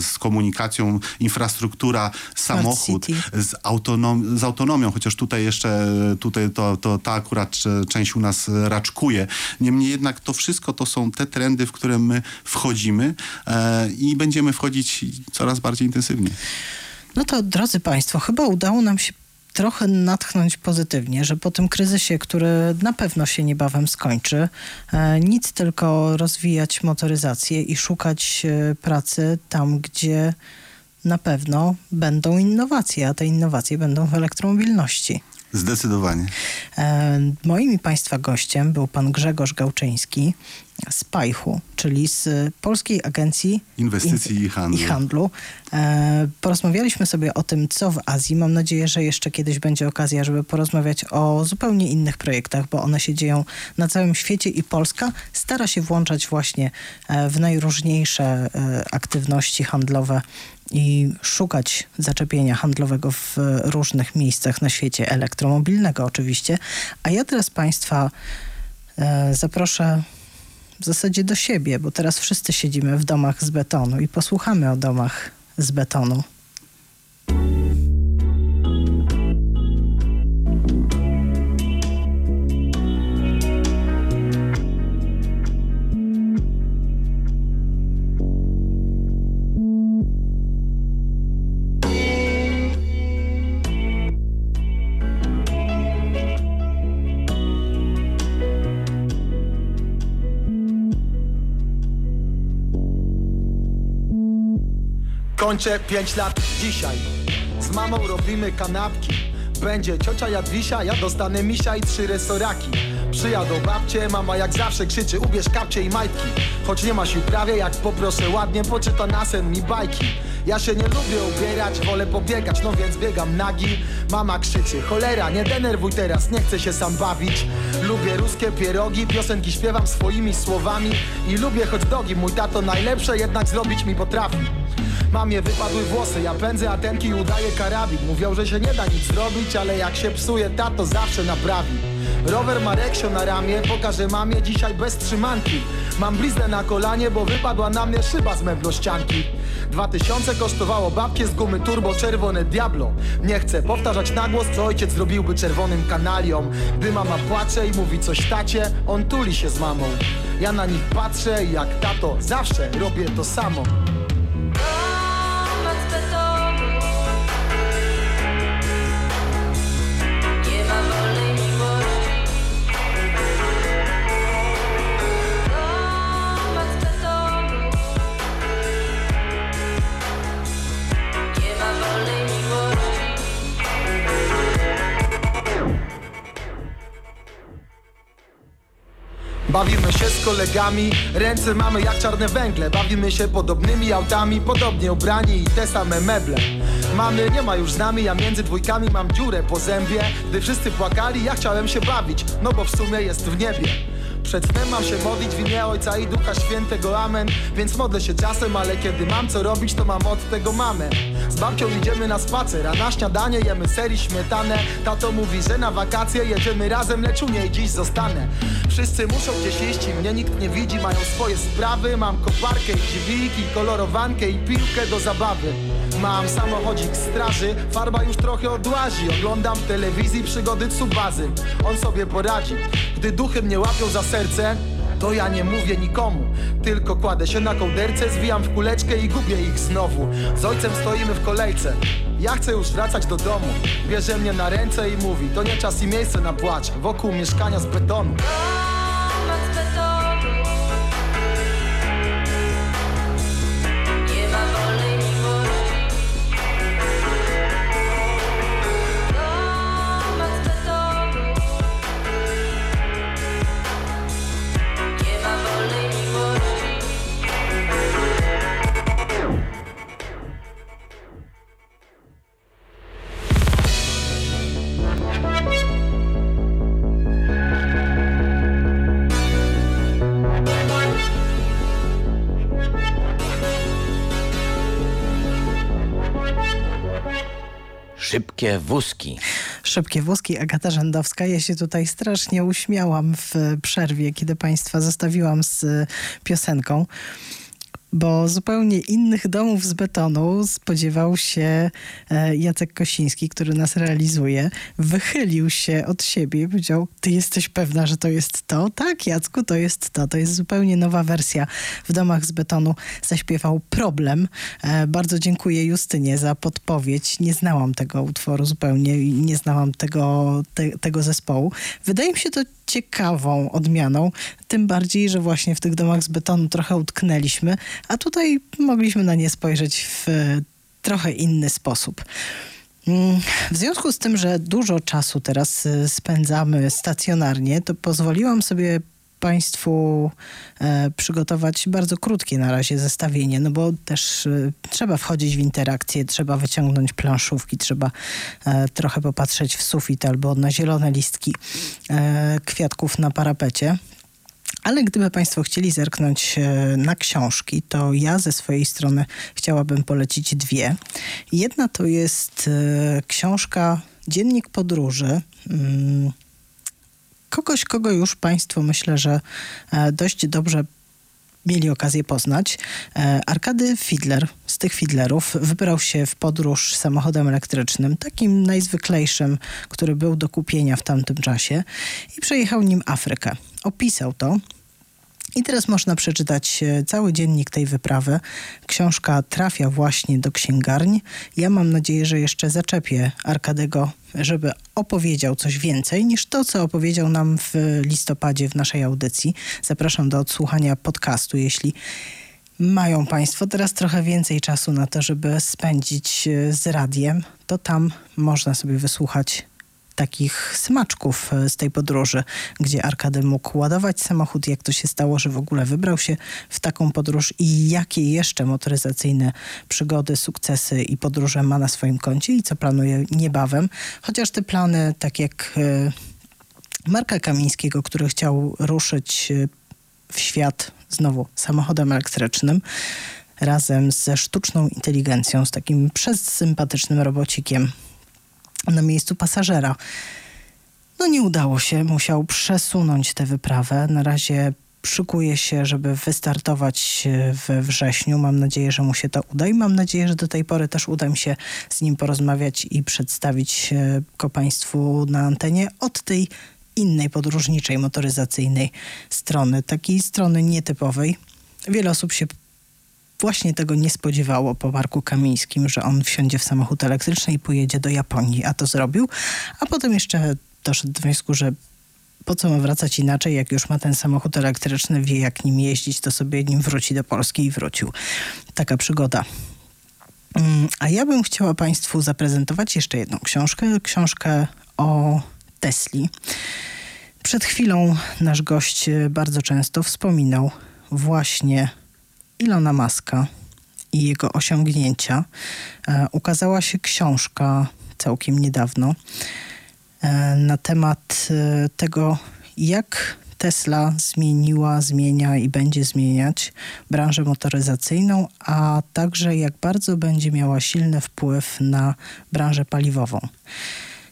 z komunikacją, infrastruktura, samochód, z, autonom, z autonomią, chociaż tutaj jeszcze tutaj to, to ta akurat e, część u nas raczkuje. Niemniej jednak to wszystko to są te trendy, w które my wchodzimy e, i będziemy wchodzić coraz bardziej intensywnie. No to drodzy Państwo, chyba udało nam się trochę natchnąć pozytywnie, że po tym kryzysie, który na pewno się niebawem skończy, e, nic tylko rozwijać motoryzację i szukać e, pracy tam, gdzie na pewno będą innowacje, a te innowacje będą w elektromobilności. Zdecydowanie. E, Moim i Państwa gościem był pan Grzegorz Gałczyński z PAJHU, czyli z Polskiej Agencji Inwestycji i handlu. I handlu. E, porozmawialiśmy sobie o tym, co w Azji. Mam nadzieję, że jeszcze kiedyś będzie okazja, żeby porozmawiać o zupełnie innych projektach, bo one się dzieją na całym świecie i Polska stara się włączać właśnie e, w najróżniejsze e, aktywności handlowe i szukać zaczepienia handlowego w różnych miejscach na świecie, elektromobilnego oczywiście. A ja teraz Państwa e, zaproszę w zasadzie do siebie, bo teraz wszyscy siedzimy w domach z betonu i posłuchamy o domach z betonu. Kończę 5 lat dzisiaj. Z mamą robimy kanapki. Będzie ciocia Jadwisia, ja dostanę misia i trzy resoraki. Przyjadą babcie, mama jak zawsze krzyczy Ubierz kapcie i majtki. Choć nie ma sił prawie, jak poproszę ładnie Poczyta na sen mi bajki. Ja się nie lubię ubierać, wolę pobiegać, no więc biegam nagi. Mama krzyczy, cholera, nie denerwuj teraz, nie chcę się sam bawić. Lubię ruskie pierogi, piosenki śpiewam swoimi słowami. I lubię hot dogi, mój tato najlepsze jednak zrobić mi potrafi Mamie wypadły włosy, ja pędzę atenki i udaję karabin. Mówią, że się nie da nic zrobić, ale jak się psuje, tato zawsze naprawi. Rower ma reksio na ramię, pokażę mamie dzisiaj bez trzymanki. Mam bliznę na kolanie, bo wypadła na mnie szyba z meblościanki Dwa tysiące kosztowało babkie z gumy turbo czerwone Diablo. Nie chcę powtarzać na głos, co ojciec zrobiłby czerwonym kanaliom. Gdy mama płacze i mówi coś tacie, on tuli się z mamą. Ja na nich patrzę i jak tato, zawsze robię to samo się z kolegami, ręce mamy jak czarne węgle. Bawimy się podobnymi autami, podobnie ubrani i te same meble. Mamy nie ma już z nami, ja między dwójkami mam dziurę po zębie. Gdy wszyscy płakali, ja chciałem się bawić, no bo w sumie jest w niebie przed snem mam się modlić w imię Ojca i Ducha Świętego, amen. Więc modlę się czasem, ale kiedy mam co robić, to mam od tego mamę. Z babcią idziemy na spacer, a na śniadanie jemy ser i śmietanę Tato mówi, że na wakacje jedziemy razem, lecz u niej dziś zostanę. Wszyscy muszą gdzieś iść i mnie nikt nie widzi. Mają swoje sprawy, mam koparkę i dźwig i kolorowankę i piłkę do zabawy mam samochodzik straży Farba już trochę odłazi Oglądam w telewizji przygody Tsubazy On sobie poradzi Gdy duchy mnie łapią za serce to ja nie mówię nikomu, tylko kładę się na kołderce, zwijam w kuleczkę i gubię ich znowu. Z ojcem stoimy w kolejce, ja chcę już wracać do domu. Bierze mnie na ręce i mówi, to nie czas i miejsce na płacz, wokół mieszkania z betonu. Szybkie wózki. Szybkie wózki, Agata Rzędowska. Ja się tutaj strasznie uśmiałam w przerwie, kiedy Państwa zostawiłam z piosenką. Bo zupełnie innych domów z betonu spodziewał się e, Jacek Kosiński, który nas realizuje. Wychylił się od siebie i powiedział: Ty jesteś pewna, że to jest to? Tak, Jacku, to jest to. To jest zupełnie nowa wersja w domach z betonu. Zaśpiewał problem. E, bardzo dziękuję Justynie za podpowiedź. Nie znałam tego utworu zupełnie i nie znałam tego, te, tego zespołu. Wydaje mi się to ciekawą odmianą, tym bardziej, że właśnie w tych domach z betonu trochę utknęliśmy, a tutaj mogliśmy na nie spojrzeć w e, trochę inny sposób. Mm, W związku z tym, że dużo czasu teraz e, spędzamy stacjonarnie, to pozwoliłam sobie Państwu e, przygotować bardzo krótkie na razie zestawienie, no bo też e, trzeba wchodzić w interakcję, trzeba wyciągnąć planszówki, trzeba e, trochę popatrzeć w sufit albo na zielone listki e, kwiatków na parapecie. Ale gdyby Państwo chcieli zerknąć e, na książki, to ja ze swojej strony chciałabym polecić dwie. Jedna to jest e, książka Dziennik Podróży. Mm, Kogoś, kogo już Państwo myślę, że e, dość dobrze mieli okazję poznać. E, Arkady Fidler z tych Fidlerów wybrał się w podróż samochodem elektrycznym, takim najzwyklejszym, który był do kupienia w tamtym czasie i przejechał nim Afrykę. Opisał to. I teraz można przeczytać e, cały dziennik tej wyprawy. Książka trafia właśnie do księgarni. Ja mam nadzieję, że jeszcze zaczepię Arkadego, żeby opowiedział coś więcej niż to, co opowiedział nam w listopadzie w naszej audycji. Zapraszam do odsłuchania podcastu, jeśli mają Państwo teraz trochę więcej czasu na to, żeby spędzić e, z radiem, to tam można sobie wysłuchać takich smaczków e, z tej podróży, gdzie Arkady mógł ładować samochód, jak to się stało, że w ogóle wybrał się w taką podróż i jakie jeszcze motoryzacyjne przygody, sukcesy i podróże ma na swoim koncie i co planuje niebawem. Chociaż te plany, tak jak e, Marka Kamińskiego, który chciał ruszyć e, w świat znowu samochodem elektrycznym, razem ze sztuczną inteligencją, z takim przesympatycznym robocikiem na miejscu pasażera. No nie udało się, musiał przesunąć tę wyprawę. Na razie szykuje się, żeby wystartować e, we wrześniu. Mam nadzieję, że mu się to uda i mam nadzieję, że do tej pory też uda mi się z nim porozmawiać i przedstawić e, go Państwu na antenie od tej innej podróżniczej, motoryzacyjnej strony, takiej strony nietypowej. Wiele osób się właśnie tego nie spodziewało po Marku Kamińskim, że on wsiądzie w samochód elektryczny i pojedzie do Japonii, a to zrobił. A potem jeszcze doszedł do wniosku, że po co ma wracać inaczej, jak już ma ten samochód elektryczny, wie jak nim jeździć, to sobie nim wróci do Polski i wrócił. Taka przygoda. Mm, A ja bym chciała Państwu zaprezentować jeszcze jedną książkę, książkę o Tesli. Przed chwilą nasz gość bardzo często wspominał właśnie Ilona Maska i jego osiągnięcia. E, ukazała się książka całkiem niedawno e, na temat e, tego, jak Tesla zmieniła, zmienia i będzie zmieniać branżę motoryzacyjną, a także jak bardzo będzie miała silny wpływ na branżę paliwową.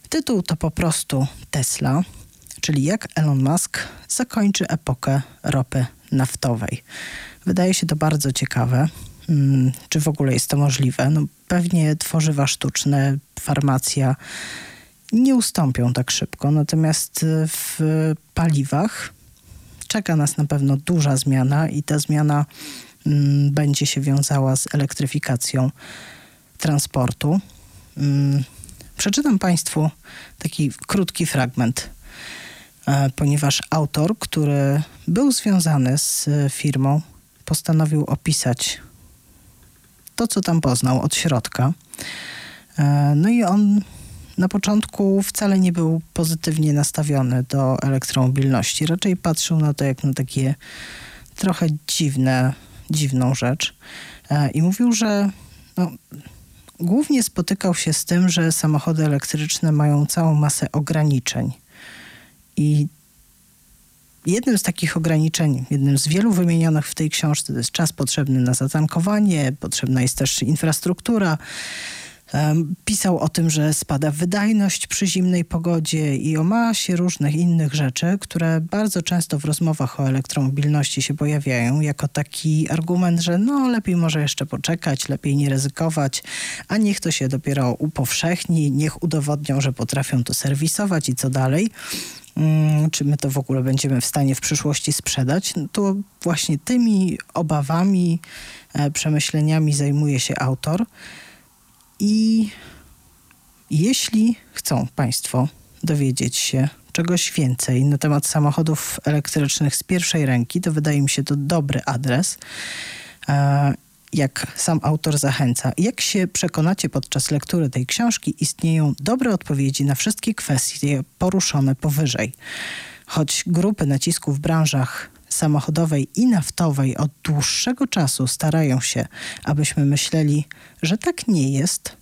Tytuł to po prostu Tesla, czyli jak Elon Musk zakończy epokę ropy naftowej. Wydaje się to bardzo ciekawe. mm, czy w ogóle jest to możliwe. No, pewnie tworzywa sztuczne, farmacja nie ustąpią tak szybko, natomiast y, w paliwach czeka nas na pewno duża zmiana i ta zmiana mm, będzie się wiązała z elektryfikacją transportu. Mm, Przeczytam Państwu taki krótki fragment, e, ponieważ autor, który był związany z e, firmą, postanowił opisać to, co tam poznał od środka. E, No i on na początku wcale nie był pozytywnie nastawiony do elektromobilności. Raczej patrzył na to jak na takie trochę dziwne, dziwną rzecz. E, I mówił, że no, głównie spotykał się z tym, że samochody elektryczne mają całą masę ograniczeń. I jednym z takich ograniczeń, jednym z wielu wymienionych w tej książce, to jest czas potrzebny na zatankowanie, potrzebna jest też infrastruktura. Pisał o tym, że spada wydajność przy zimnej pogodzie i o masie różnych innych rzeczy, które bardzo często w rozmowach o elektromobilności się pojawiają jako taki argument, że no lepiej może jeszcze poczekać, lepiej nie ryzykować, a niech to się dopiero upowszechni, niech udowodnią, że potrafią to serwisować i co dalej. Mm, Czy my to w ogóle będziemy w stanie w przyszłości sprzedać? No to właśnie tymi obawami, e, przemyśleniami zajmuje się autor. I jeśli chcą Państwo dowiedzieć się czegoś więcej na temat samochodów elektrycznych z pierwszej ręki, to wydaje mi się to dobry adres. Jak sam autor zachęca. Jak się przekonacie podczas lektury tej książki, istnieją dobre odpowiedzi na wszystkie kwestie poruszone powyżej. Choć grupy nacisku w branżach samochodowej i naftowej od dłuższego czasu starają się, abyśmy myśleli, że tak nie jest,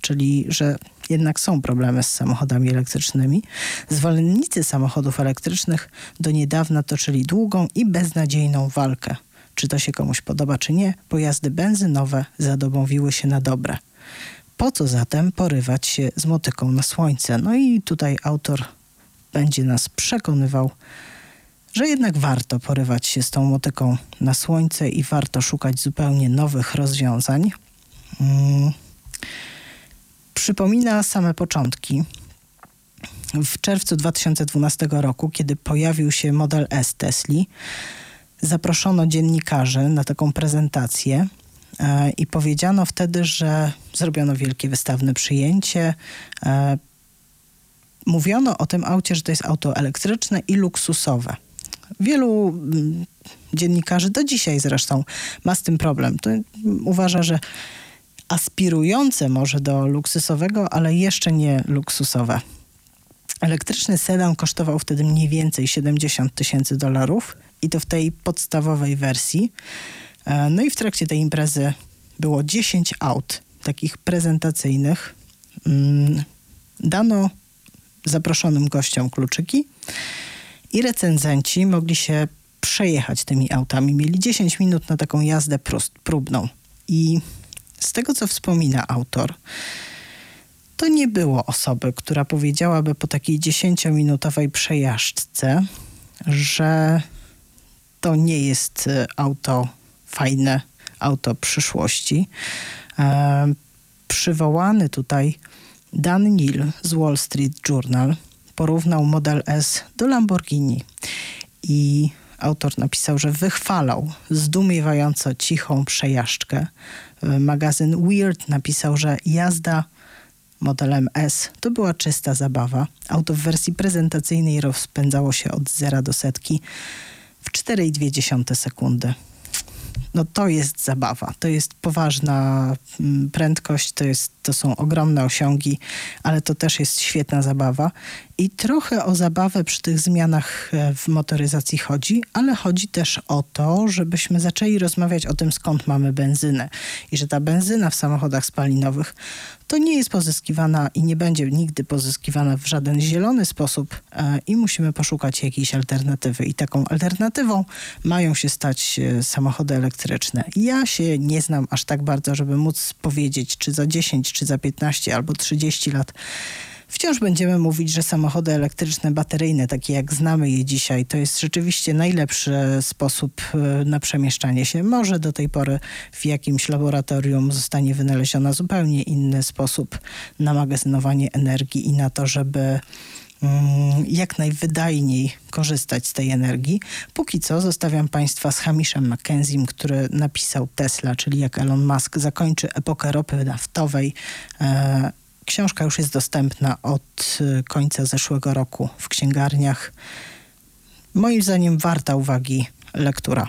czyli że jednak są problemy z samochodami elektrycznymi, zwolennicy samochodów elektrycznych do niedawna toczyli długą i beznadziejną walkę. Czy to się komuś podoba, czy nie, pojazdy benzynowe zadomowiły się na dobre. Po co zatem porywać się z motyką na słońce? No i tutaj autor będzie nas przekonywał, że jednak warto porywać się z tą motyką na słońce i warto szukać zupełnie nowych rozwiązań. Mm. Przypomina same początki. W czerwcu 2012 roku, kiedy pojawił się model S Tesli, zaproszono dziennikarzy na taką prezentację e, i powiedziano wtedy, że zrobiono wielkie wystawne przyjęcie. E, mówiono o tym aucie, że to jest auto elektryczne i luksusowe. Wielu mm, dziennikarzy do dzisiaj zresztą ma z tym problem. To uważa, że aspirujące może do luksusowego, ale jeszcze nie luksusowe. Elektryczny sedan kosztował wtedy mniej więcej 70 tysięcy dolarów i to w tej podstawowej wersji. E, No i w trakcie tej imprezy było 10 aut takich prezentacyjnych. Mm, Dano zaproszonym gościom kluczyki i recenzenci mogli się przejechać tymi autami. Mieli 10 minut na taką jazdę prust, próbną. I z tego, co wspomina autor, to nie było osoby, która powiedziałaby po takiej 10-minutowej przejażdżce, że to nie jest e, auto fajne, auto przyszłości. E, przywołany tutaj Dan Neal z Wall Street Journal porównał Model S do Lamborghini i autor napisał, że wychwalał zdumiewająco cichą przejażdżkę. E, Magazyn Weird napisał, że jazda modelem S to była czysta zabawa. Auto w wersji prezentacyjnej rozpędzało się od zera do setki w 4,2 sekundy. No to jest zabawa, to jest poważna mm, prędkość, to, jest, to są ogromne osiągi, ale to też jest świetna zabawa. I trochę o zabawę przy tych zmianach e, w motoryzacji chodzi, ale chodzi też o to, żebyśmy zaczęli rozmawiać o tym, skąd mamy benzynę. I że ta benzyna w samochodach spalinowych to nie jest pozyskiwana i nie będzie nigdy pozyskiwana w żaden zielony sposób e, i musimy poszukać jakiejś alternatywy. I taką alternatywą mają się stać e, samochody elektryczne. Ja się nie znam aż tak bardzo, żeby móc powiedzieć, czy za 10, czy za 15 albo 30 lat Wciąż będziemy mówić, że samochody elektryczne, bateryjne, takie jak znamy je dzisiaj, to jest rzeczywiście najlepszy sposób e, na przemieszczanie się. Może do tej pory w jakimś laboratorium zostanie wynaleziona zupełnie inny sposób na magazynowanie energii i na to, żeby jak najwydajniej korzystać z tej energii. Póki co zostawiam Państwa z Hamishem Mackenziem, który napisał Tesla, czyli jak Elon Musk zakończy epokę ropy naftowej. E, Książka już jest dostępna od e, końca zeszłego roku w księgarniach. Moim zdaniem warta uwagi lektura.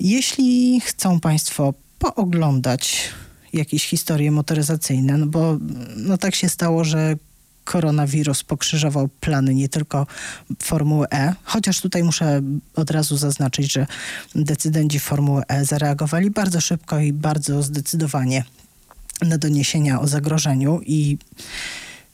Jeśli chcą Państwo pooglądać jakieś historie motoryzacyjne, no bo no tak się stało, że koronawirus pokrzyżował plany nie tylko Formuły E, chociaż tutaj muszę od razu zaznaczyć, że decydenci Formuły E zareagowali bardzo szybko i bardzo zdecydowanie na doniesienia o zagrożeniu i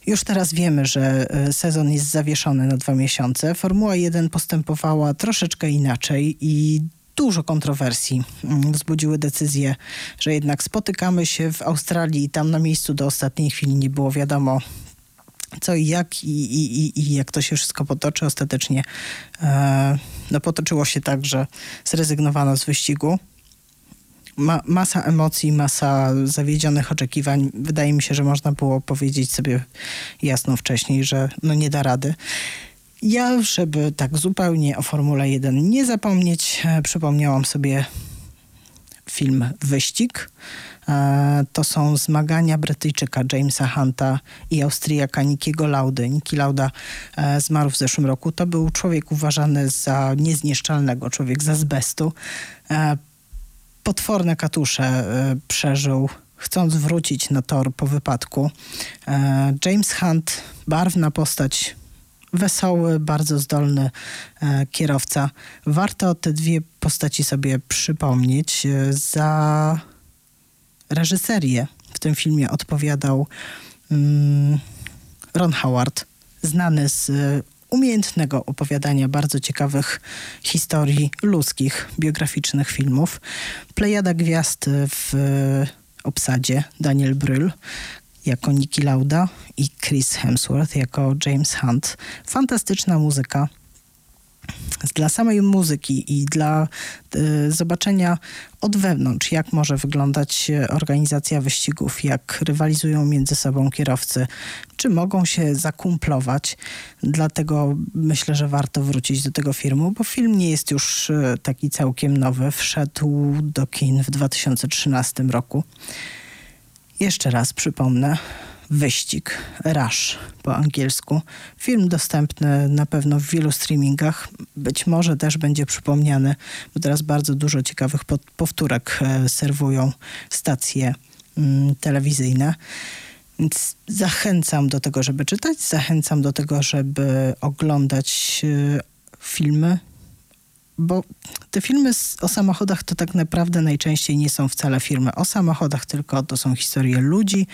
już teraz wiemy, że e, sezon jest zawieszony na dwa miesiące. Formuła 1 postępowała troszeczkę inaczej i dużo kontrowersji mm, wzbudziły decyzje, że jednak spotykamy się w Australii i tam na miejscu do ostatniej chwili nie było wiadomo co i jak i, i, i- i jak to się wszystko potoczy. Ostatecznie e, no, potoczyło się tak, że zrezygnowano z wyścigu. Ma, masa emocji, masa zawiedzionych oczekiwań. Wydaje mi się, że można było powiedzieć sobie jasno wcześniej, że no nie da rady. Ja, żeby tak zupełnie o Formule 1 nie zapomnieć, e, przypomniałam sobie film Wyścig. E, To są zmagania Brytyjczyka Jamesa Hunta i Austriaka Nikiego Laudy. Niki Lauda e, zmarł w zeszłym roku. To był człowiek uważany za niezniszczalnego, człowiek z azbestu. E, Potworne katusze przeżył, chcąc wrócić na tor po wypadku. James Hunt, barwna postać, wesoły, bardzo zdolny kierowca. Warto te dwie postaci sobie przypomnieć. Za reżyserię w tym filmie odpowiadał mm, Ron Howard, znany z e, umiejętnego opowiadania bardzo ciekawych historii ludzkich, biograficznych filmów. Plejada gwiazd w obsadzie Daniel Brühl jako Niki Lauda i Chris Hemsworth jako James Hunt. Fantastyczna muzyka. Dla samej muzyki i dla e, zobaczenia od wewnątrz, jak może wyglądać e, organizacja wyścigów, jak rywalizują między sobą kierowcy, czy mogą się zakumplować. Dlatego myślę, że warto wrócić do tego filmu, bo film nie jest już e, taki całkiem nowy. Wszedł do kin w 2013 roku. Jeszcze raz przypomnę. Wyścig, Rush po angielsku. Film dostępny na pewno w wielu streamingach. Być może też będzie przypomniany, bo teraz bardzo dużo ciekawych powtórek e, serwują stacje mm, telewizyjne. Więc zachęcam do tego, żeby czytać, zachęcam do tego, żeby oglądać e, filmy, bo te filmy o samochodach to tak naprawdę najczęściej nie są wcale filmy o samochodach, tylko to są historie ludzi,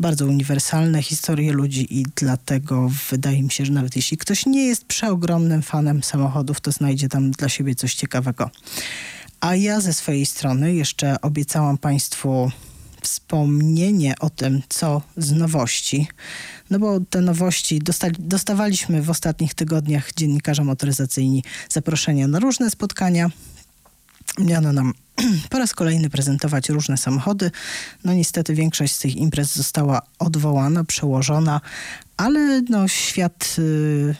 bardzo uniwersalne historie ludzi i dlatego wydaje mi się, że nawet jeśli ktoś nie jest przeogromnym fanem samochodów, to znajdzie tam dla siebie coś ciekawego. A ja ze swojej strony jeszcze obiecałam Państwu wspomnienie o tym, co z nowości. No bo te nowości dostali, dostawaliśmy w ostatnich tygodniach dziennikarze motoryzacyjni zaproszenia na różne spotkania. Miano nam po raz kolejny prezentować różne samochody. No niestety większość z tych imprez została odwołana, przełożona, ale no świat y,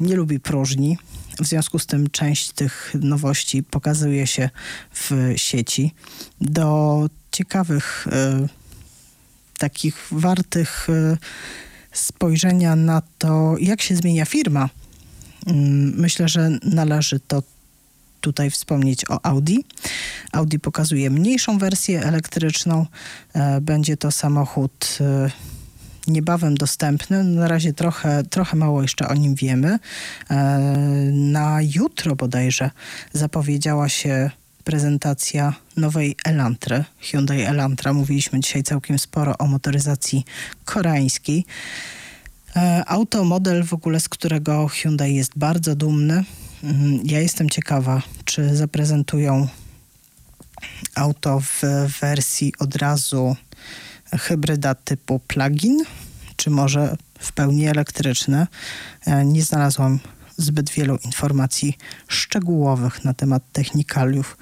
nie lubi próżni. W związku z tym część tych nowości pokazuje się w sieci. Do ciekawych, y, takich wartych y, spojrzenia na to, jak się zmienia firma, mm, myślę, że należy to tutaj wspomnieć o Audi. Audi pokazuje mniejszą wersję elektryczną. E, Będzie to samochód e, niebawem dostępny. Na razie trochę, trochę mało jeszcze o nim wiemy. E, Na jutro bodajże zapowiedziała się prezentacja nowej Elantry, Hyundai Elantra. Mówiliśmy dzisiaj całkiem sporo o motoryzacji koreańskiej. Auto, model w ogóle, z którego Hyundai jest bardzo dumny. Mm, Ja jestem ciekawa, czy zaprezentują auto w wersji od razu hybryda typu plug-in, czy może w pełni elektryczne. E, Nie znalazłam zbyt wielu informacji szczegółowych na temat technikaliów.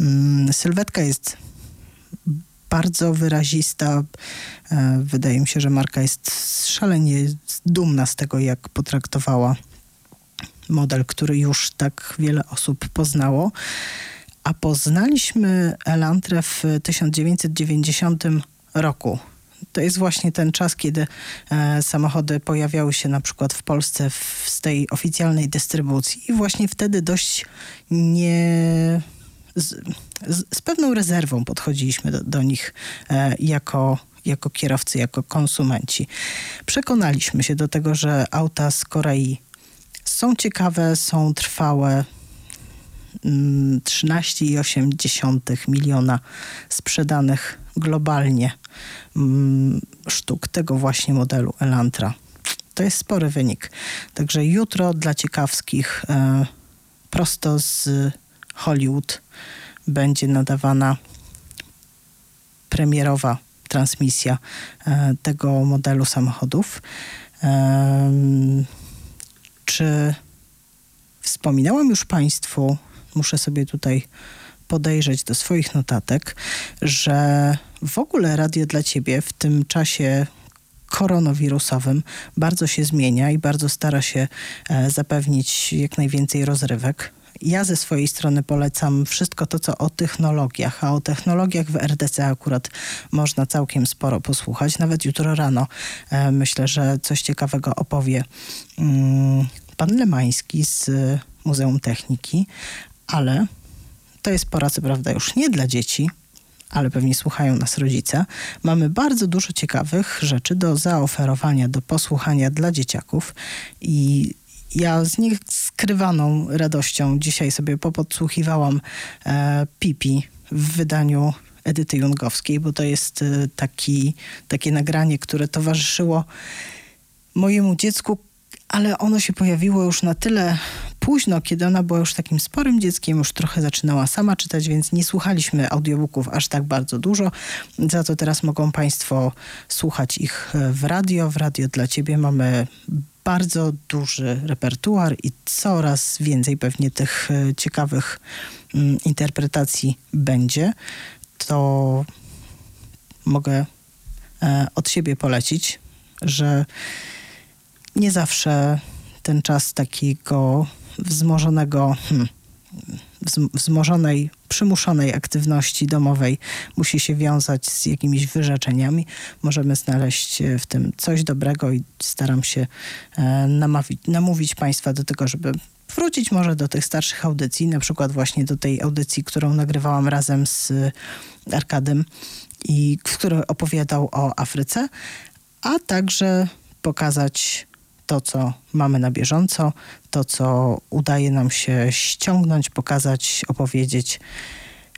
Mm, Sylwetka jest bardzo wyrazista. E, Wydaje mi się, że marka jest szalenie dumna z tego, jak potraktowała model, który już tak wiele osób poznało. A poznaliśmy Elantrę w 1990 roku. To jest właśnie ten czas, kiedy e, samochody pojawiały się na przykład w Polsce w, z tej oficjalnej dystrybucji. I właśnie wtedy dość nie. Z, z, z pewną rezerwą podchodziliśmy do, do nich e, jako, jako kierowcy, jako konsumenci. Przekonaliśmy się do tego, że auta z Korei są ciekawe, są trwałe. Mm, 13,8 miliona sprzedanych globalnie mm, sztuk tego właśnie modelu Elantra. To jest spory wynik. Także jutro dla ciekawskich e, prosto z Hollywood będzie nadawana premierowa transmisja e, tego modelu samochodów. Czy wspominałam już Państwu, muszę sobie tutaj podejrzeć do swoich notatek, że w ogóle radio dla Ciebie w tym czasie koronawirusowym bardzo się zmienia i bardzo stara się e, zapewnić jak najwięcej rozrywek. Ja ze swojej strony polecam wszystko to, co o technologiach, a o technologiach w RDC akurat można całkiem sporo posłuchać. Nawet jutro rano e, myślę, że coś ciekawego opowie mm, pan Lemański z y, Muzeum Techniki, ale to jest pora, co prawda, już nie dla dzieci, ale pewnie słuchają nas rodzice. Mamy bardzo dużo ciekawych rzeczy do zaoferowania, do posłuchania dla dzieciaków i ja z nieskrywaną radością dzisiaj sobie popodsłuchiwałam e, Pipi w wydaniu Edyty Jungowskiej, bo to jest e, taki, takie nagranie, które towarzyszyło mojemu dziecku, ale ono się pojawiło już na tyle późno, kiedy ona była już takim sporym dzieckiem, już trochę zaczynała sama czytać, więc nie słuchaliśmy audiobooków aż tak bardzo dużo. Za to teraz mogą Państwo słuchać ich w radio. W radio dla Ciebie mamy bardzo duży repertuar i coraz więcej pewnie tych e, ciekawych mm, interpretacji będzie. To mogę e, od siebie polecić, że nie zawsze ten czas takiego wzmożonego, hmm, wzmożonej, przymuszonej aktywności domowej musi się wiązać z jakimiś wyrzeczeniami. Możemy znaleźć e, w tym coś dobrego i staram się e, namawić, namówić Państwa do tego, żeby wrócić może do tych starszych audycji, na przykład właśnie do tej audycji, którą nagrywałam razem z Arkadem i w której opowiadał o Afryce, a także pokazać to, co mamy na bieżąco, to, co udaje nam się ściągnąć, pokazać, opowiedzieć.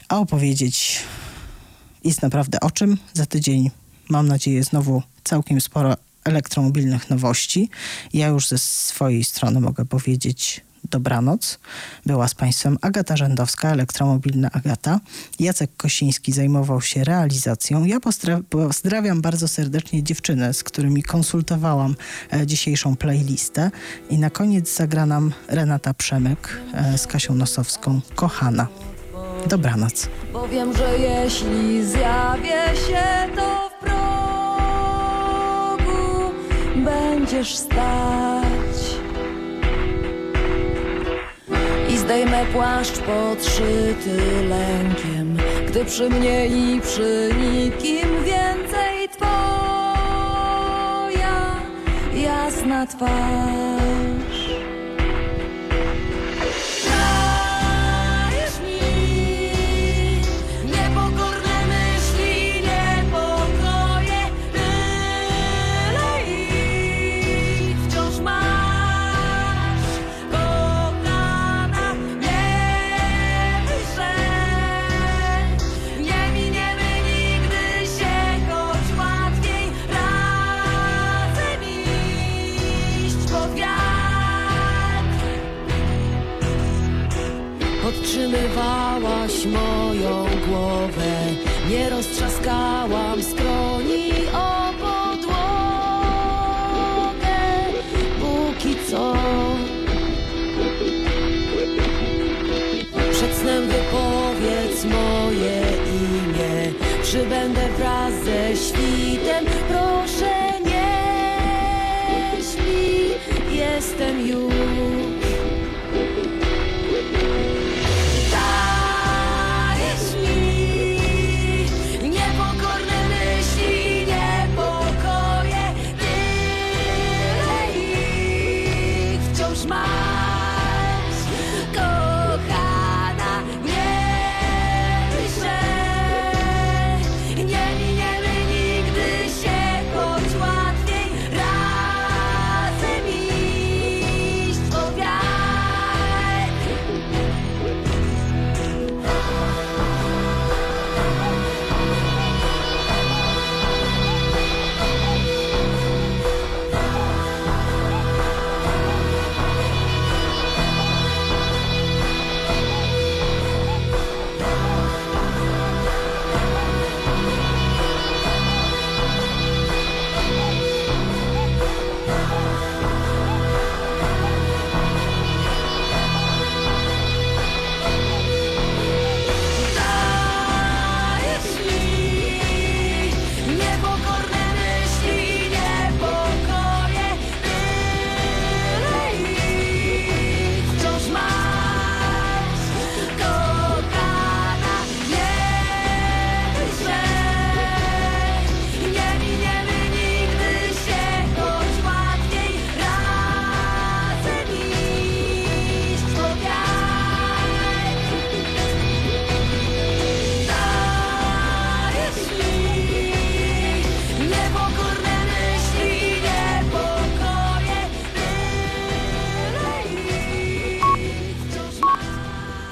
A opowiedzieć jest naprawdę o czym. Za tydzień, mam nadzieję, znowu całkiem sporo elektromobilnych nowości. Ja już ze swojej strony mogę powiedzieć dobranoc. Była z Państwem Agata Rzędowska, elektromobilna Agata. Jacek Kosiński zajmował się realizacją. Ja pozdrawiam bardzo serdecznie dziewczyny, z którymi konsultowałam e, dzisiejszą playlistę. I na koniec zagra nam Renata Przemyk e, z Kasią Nosowską. Kochana. Dobranoc. Bo wiem, że jeśli zjawię się, to w progu będziesz stać. Zdejmę płaszcz podszyty lękiem, gdy przy mnie i przy nikim więcej twoja jasna twarz. Wraz ze świtem. Proszę nie śpi, jestem już